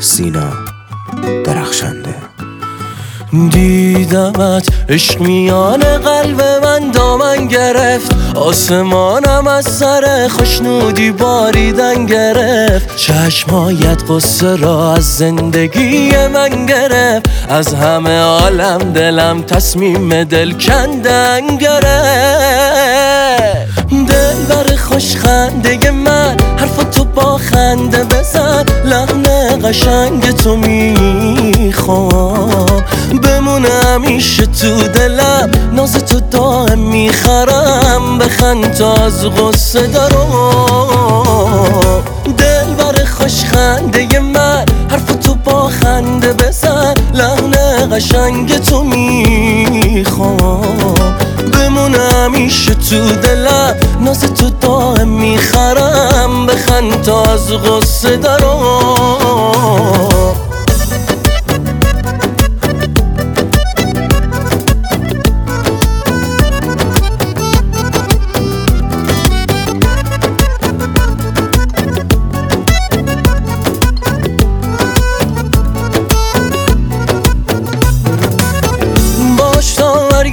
سینا درخشنده. دیدمت عشق میان قلب من دامن گرفت. آسمانم از سر خوشنودی باریدن گرفت. چشمایت قصه را از زندگی من گرفت. از همه عالم دلم تصمیم دل کندن گرفت. دل بر خوش خنده من حرف تو با خنده بزن. لحن قشنگ تو می‌خوام. بمونه همیشه تو دلم. ناز تو دائم می‌خرم. بخند تا از غصه دارم دل بر خوش خنده من. حرف تو با خنده بزن. لحن قشنگ تو می‌خوام. بمونه همیشه تو دلم. ناز تو دائم می‌خرم. بخند تا از غصه دارم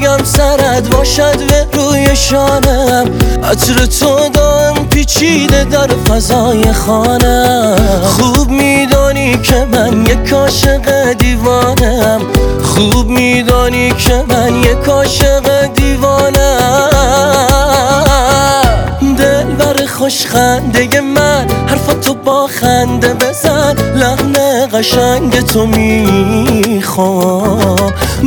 مرگم سرد باشد به روی شانم. عطر تو دام پیچیده در فضای خانم. خوب میدانی که من یک عاشق دیوانم. خوب میدانی که من یک عاشق دیوانم. دل بر خوش خنده من حرف تو با خنده بزن. قشنگ تو می‌خوام.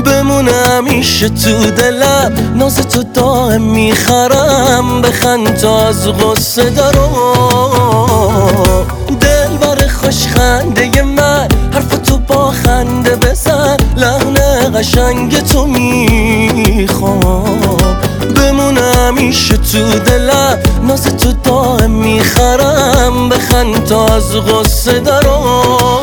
بمونه همیشه تو دلم. ناز تو دائم می‌خرم. بخند تا از غصه دارم دل بر خوش خنده من. حرف تو با خنده بزن. لحن قشنگ تو می‌خوام. بمونه همیشه تو دلم. ناز تو دائم می‌خرم. بخند تا از غصه دارم